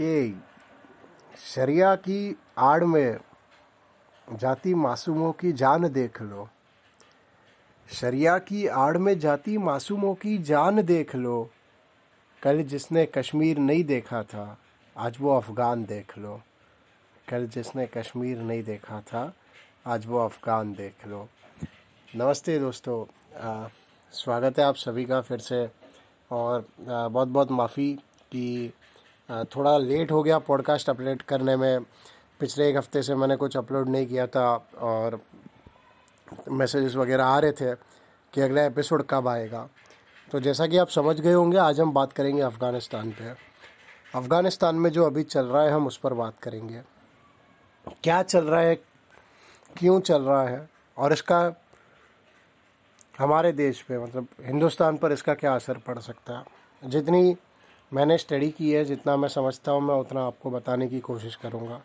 कि शरिया की आड़ में जाती मासूमों की जान देख लो। शरिया की आड़ में जाती मासूमों की जान देख लो। कल जिसने कश्मीर नहीं देखा था आज वो अफ़गान देख लो। कल जिसने कश्मीर नहीं देखा था आज वो अफ़गान देख लो। नमस्ते दोस्तों आ, स्वागत है आप सभी का फिर से। और आ, बहुत बहुत माफ़ी कि थोड़ा लेट हो गया पॉडकास्ट अपलोड करने में। पिछले एक हफ़्ते से मैंने कुछ अपलोड नहीं किया था और मैसेजेस वगैरह आ रहे थे कि अगला एपिसोड कब आएगा। तो जैसा कि आप समझ गए होंगे, आज हम बात करेंगे अफ़गानिस्तान पे। अफ़गानिस्तान में जो अभी चल रहा है, हम उस पर बात करेंगे। क्या चल रहा है? क्यों चल रहा है? और इसका हमारे देश पे मतलब हिंदुस्तान पर इसका क्या असर पड़ सकता है? जितनी मैंने स्टडी की है, जितना मैं समझता हूँ, मैं उतना आपको बताने की कोशिश करूँगा।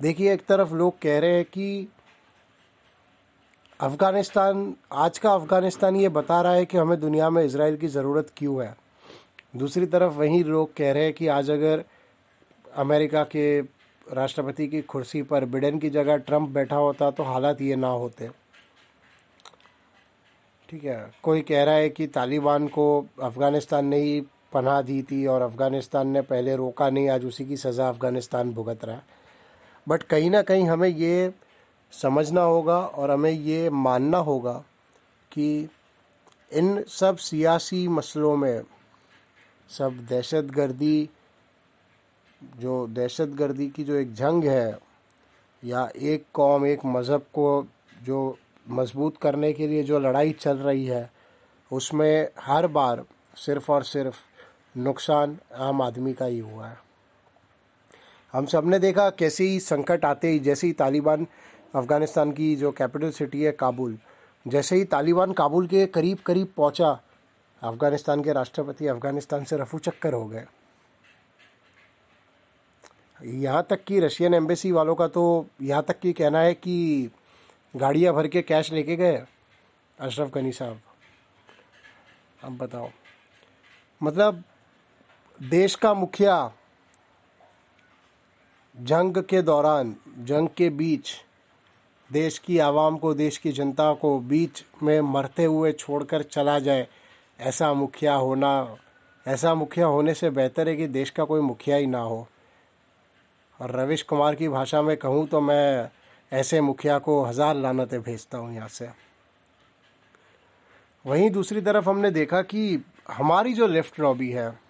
देखिए, एक तरफ़ लोग कह रहे हैं कि अफ़गानिस्तान, आज का अफ़गानिस्तान ये बता रहा है कि हमें दुनिया में इसराइल की ज़रूरत क्यों है। दूसरी तरफ़ वहीं लोग कह रहे हैं कि आज अगर अमेरिका के राष्ट्रपति की कुर्सी पर बिडेन की जगह ट्रंप बैठा होता तो हालात ये ना होते। ठीक है, कोई कह रहा है कि तालिबान को अफ़गानिस्तान ने ही पनाह दी थी और अफ़गानिस्तान ने पहले रोका नहीं, आज उसी की सज़ा अफ़गानिस्तान भुगत रहा है। बट कहीं ना कहीं हमें ये समझना होगा और हमें ये मानना होगा कि इन सब सियासी मसलों में सब दहशत गर्दी जो दहशत गर्दी की जो एक जंग है या एक कौम, एक मज़हब को जो मज़बूत करने के लिए जो लड़ाई चल रही है, उसमें हर बार सिर्फ़ और सिर्फ़ नुकसान आम आदमी का ही हुआ है। हम सबने देखा कैसे ही संकट आते ही, जैसे ही तालिबान अफ़गानिस्तान की जो कैपिटल सिटी है काबुल, जैसे ही तालिबान काबुल के करीब करीब पहुँचा, अफ़गानिस्तान के राष्ट्रपति अफ़गानिस्तान से रफू चक्कर हो गए। यहाँ तक कि रशियन एम्बेसी वालों का तो यहाँ तक कि कहना है कि गाड़ियाँ भर के कैश लेके गए, अशरफ गनी साहब। अब बताओ मतलब देश का मुखिया जंग के दौरान, जंग के बीच, देश की आवाम को, देश की जनता को बीच में मरते हुए छोड़कर चला जाए, ऐसा मुखिया होना, ऐसा मुखिया होने से बेहतर है कि देश का कोई मुखिया ही ना हो। और रविश कुमार की भाषा में कहूँ तो मैं ऐसे मुखिया को हज़ार लानतें भेजता हूँ यहाँ से। वहीं दूसरी तरफ़ हमने देखा कि हमारी जो लेफ़्ट लॉबी है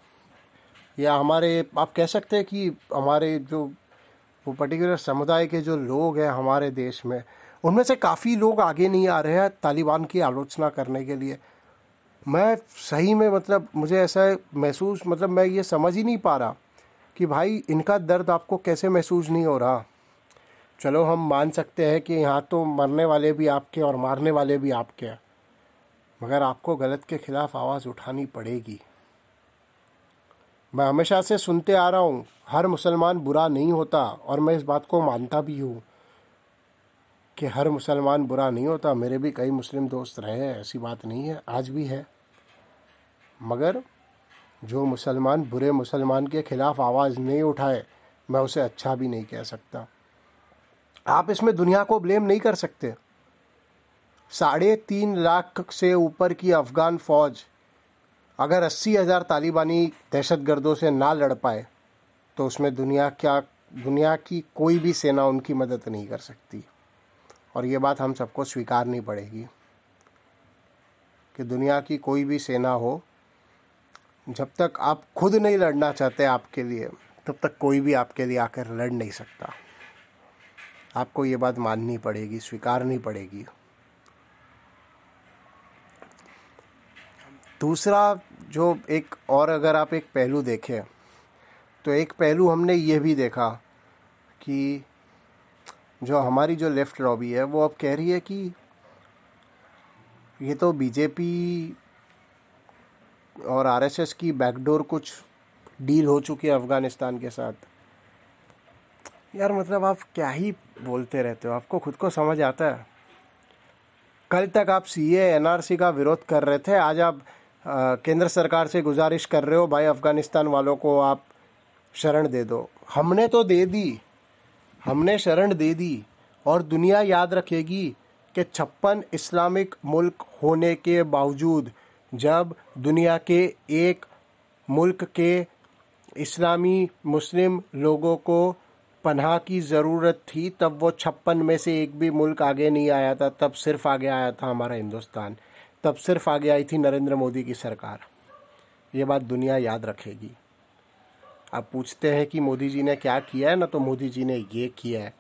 या हमारे, आप कह सकते हैं कि हमारे जो, वो पर्टिकुलर समुदाय के जो लोग हैं हमारे देश में, उनमें से काफ़ी लोग आगे नहीं आ रहे हैं तालिबान की आलोचना करने के लिए। मैं सही में मतलब मुझे ऐसा महसूस मतलब मैं ये समझ ही नहीं पा रहा कि भाई इनका दर्द आपको कैसे महसूस नहीं हो रहा। चलो हम मान सकते हैं कि यहाँ तो मरने वाले भी आपके और मारने वाले भी आपके हैं, मगर आपको गलत के ख़िलाफ़ आवाज़ उठानी पड़ेगी। मैं हमेशा से सुनते आ रहा हूँ, हर मुसलमान बुरा नहीं होता और मैं इस बात को मानता भी हूँ कि हर मुसलमान बुरा नहीं होता। मेरे भी कई मुस्लिम दोस्त रहे हैं, ऐसी बात नहीं है, आज भी है। मगर जो मुसलमान बुरे मुसलमान के ख़िलाफ़ आवाज़ नहीं उठाए, मैं उसे अच्छा भी नहीं कह सकता। आप इसमें दुनिया को ब्लेम नहीं कर सकते। साढ़े तीन लाख से ऊपर की अफ़गान फ़ौज अगर अस्सी हज़ार तालिबानी दहशत गर्दों से ना लड़ पाए तो उसमें दुनिया क्या, दुनिया की कोई भी सेना उनकी मदद नहीं कर सकती। और ये बात हम सबको स्वीकारनी पड़ेगी कि दुनिया की कोई भी सेना हो, जब तक आप खुद नहीं लड़ना चाहते आपके लिए, तब तक कोई भी आपके लिए आकर लड़ नहीं सकता। आपको ये बात माननी पड़ेगी, स्वीकारनी पड़ेगी। दूसरा जो एक और अगर आप एक पहलू देखें तो एक पहलू हमने ये भी देखा कि जो हमारी जो लेफ़्ट लॉबी है, वो अब कह रही है कि ये तो बीजेपी और आरएसएस की बैकडोर कुछ डील हो चुकी है अफ़गानिस्तान के साथ। यार मतलब आप क्या ही बोलते रहते हो? आपको खुद को समझ आता है। कल तक आप सी एनआरसी का विरोध कर रहे थे, आज आप केंद्र सरकार से गुजारिश कर रहे हो, भाई अफ़गानिस्तान वालों को आप शरण दे दो। हमने तो दे दी। हमने शरण दे दी। और दुनिया याद रखेगी कि छप्पन इस्लामिक मुल्क होने के बावजूद जब दुनिया के एक मुल्क के इस्लामी मुस्लिम लोगों को पनाह की ज़रूरत थी, तब वो छप्पन में से एक भी मुल्क आगे नहीं आया था, तब सिर्फ़ आगे आया था हमारा हिंदुस्तान। तब सिर्फ़ आगे आई थी नरेंद्र मोदी की सरकार। ये बात दुनिया याद रखेगी। आप पूछते हैं कि मोदी जी ने क्या किया है, ना तो मोदी जी ने ये किया है।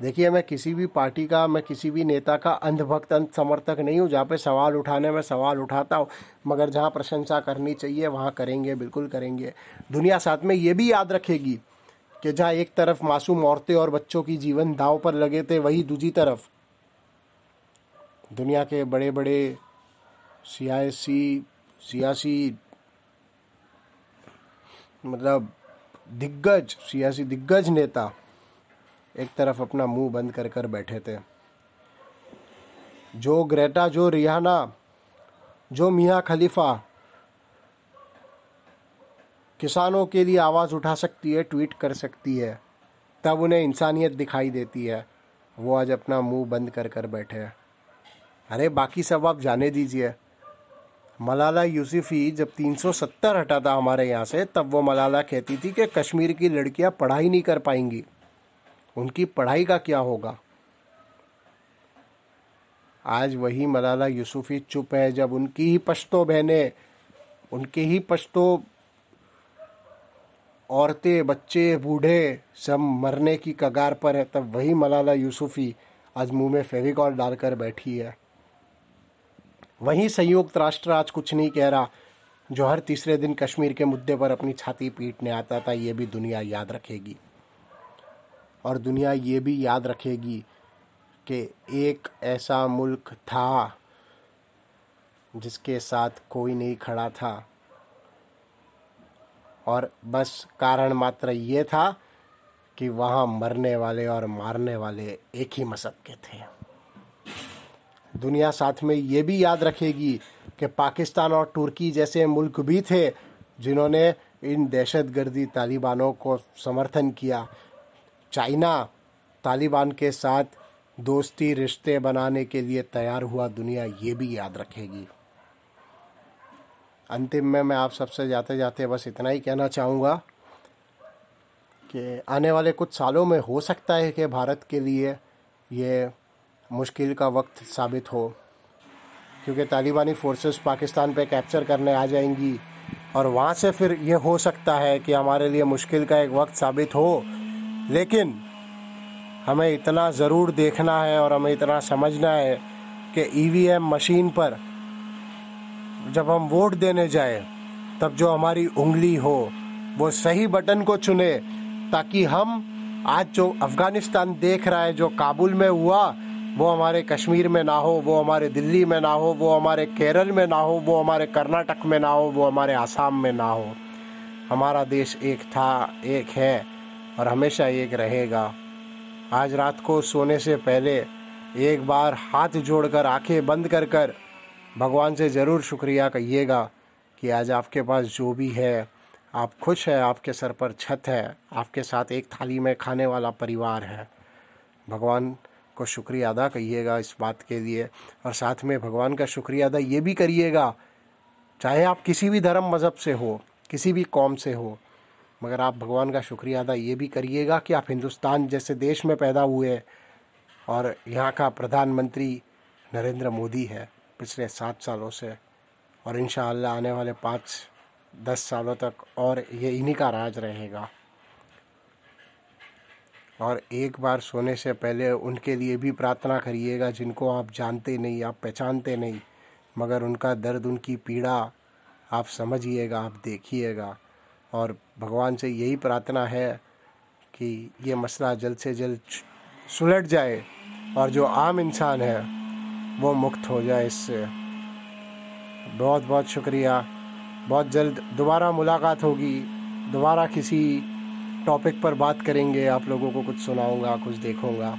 देखिए, मैं किसी भी पार्टी का, मैं किसी भी नेता का अंधभक्त अंध समर्थक नहीं हूँ। जहाँ पे सवाल उठाने में सवाल उठाता हूँ, मगर जहाँ प्रशंसा करनी चाहिए, वहाँ करेंगे, बिल्कुल करेंगे। दुनिया साथ में ये भी याद रखेगी कि जहाँ एक तरफ़ मासूम औरतें और बच्चों की जीवन दाव पर लगे थे, वही दूसरी तरफ़ दुनिया के बड़े बड़े सियासी सियासी मतलब दिग्गज, सियासी दिग्गज नेता एक तरफ़ अपना मुँह बंद कर कर बैठे थे। जो ग्रेटा, जो रिहाना, जो मियाँ खलीफा किसानों के लिए आवाज़ उठा सकती है, ट्वीट कर सकती है, तब उन्हें इंसानियत दिखाई देती है, वो आज अपना मुँह बंद कर कर बैठे हैं। अरे बाकी सब आप जाने दीजिए। मलाला यूसुफी जब 370 हटा था हमारे यहाँ से, तब वो मलाला कहती थी कि कश्मीर की लड़कियाँ पढ़ाई नहीं कर पाएँगी। उनकी पढ़ाई का क्या होगा? आज वही मलाला यूसुफी चुप है, जब उनकी ही पश्तो बहनें, उनके ही पश्तो औरतें, बच्चे, बूढ़े, सब मरने की कगार पर है, तब वही मलाला यूसुफी आज मुँह में फेविकॉल डालकर बैठी है। वही संयुक्त राष्ट्र आज कुछ नहीं कह रहा। जो हर तीसरे दिन कश्मीर के मुद्दे पर अपनी छाती पीटने आता था, ये भी दुनिया याद रखेगी। और दुनिया ये भी याद रखेगी कि एक ऐसा मुल्क था जिसके साथ कोई नहीं खड़ा था। और बस कारण मात्र ये था कि वहाँ मरने वाले और मारने वाले एक ही मसब के थे। दुनिया साथ में ये भी याद रखेगी कि पाकिस्तान और तुर्की जैसे मुल्क भी थे जिन्होंने इन दहशतगर्दी तालिबानों को समर्थन किया। चाइना तालिबान के साथ दोस्ती रिश्ते बनाने के लिए तैयार हुआ दुनिया ये भी याद रखेगी। अंतिम में मैं आप सबसे जाते जाते बस इतना ही कहना चाहूँगा कि आने वाले कुछ सालों में हो सकता है कि भारत के लिए ये मुश्किल का वक्त साबित हो, क्योंकि तालिबानी फोर्सेस पाकिस्तान पे कैप्चर करने आ जाएँगी। और वहाँ से फिर ये हो सकता है कि हमारे लिए मुश्किल का एक वक्त साबित हो। लेकिन हमें इतना ज़रूर देखना है और हमें इतना समझना है कि ईवीएम मशीन पर जब हम वोट देने जाए, तब जो हमारी उंगली हो, वो सही बटन को चुने, ताकि हम आज जो अफ़गानिस्तान देख रहा है, जो काबुल में हुआ वो हमारे कश्मीर में ना हो, वो हमारे दिल्ली में ना हो, वो हमारे केरल में ना हो, वो हमारे कर्नाटक में ना हो, वो हमारे आसाम में ना हो। हमारा देश एक था, एक है और हमेशा एक रहेगा। आज रात को सोने से पहले एक बार हाथ जोड़कर, आँखें बंद कर कर भगवान से ज़रूर शुक्रिया कहिएगा कि आज आपके पास जो भी है, आप खुश हैं, आपके सर पर छत है, आपके साथ एक थाली में खाने वाला परिवार है। भगवान को शुक्रिया अदा कहिएगा इस बात के लिए और साथ में भगवान का शुक्रिया अदा ये भी करिएगा, चाहे आप किसी भी धर्म मज़हब से हो, किसी भी कौम से हो, मगर आप भगवान का शुक्रिया अदा ये भी करिएगा कि आप हिंदुस्तान जैसे देश में पैदा हुए और यहाँ का प्रधानमंत्री नरेंद्र मोदी है पिछले सात सालों से और इन आने वाले पाँच, दस सालों तक और ये इन्हीं का राज रहेगा। और एक बार सोने से पहले उनके लिए भी प्रार्थना करिएगा, जिनको आप जानते नहीं, आप पहचानते नहीं, मगर उनका दर्द, उनकी पीड़ा आप समझिएगा, आप देखिएगा। और भगवान से यही प्रार्थना है कि ये मसला जल्द से जल्द सुलट जाए और जो आम इंसान है, वो मुक्त हो जाए इससे। बहुत बहुत शुक्रिया। बहुत जल्द दोबारा मुलाकात होगी। दोबारा किसी टॉपिक पर बात करेंगे, आप लोगों को कुछ सुनाऊँगा, कुछ देखूँगा।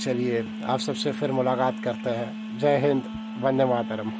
चलिए, आप सबसे फिर मुलाकात करते हैं। जय हिंद, वंदे मातरम।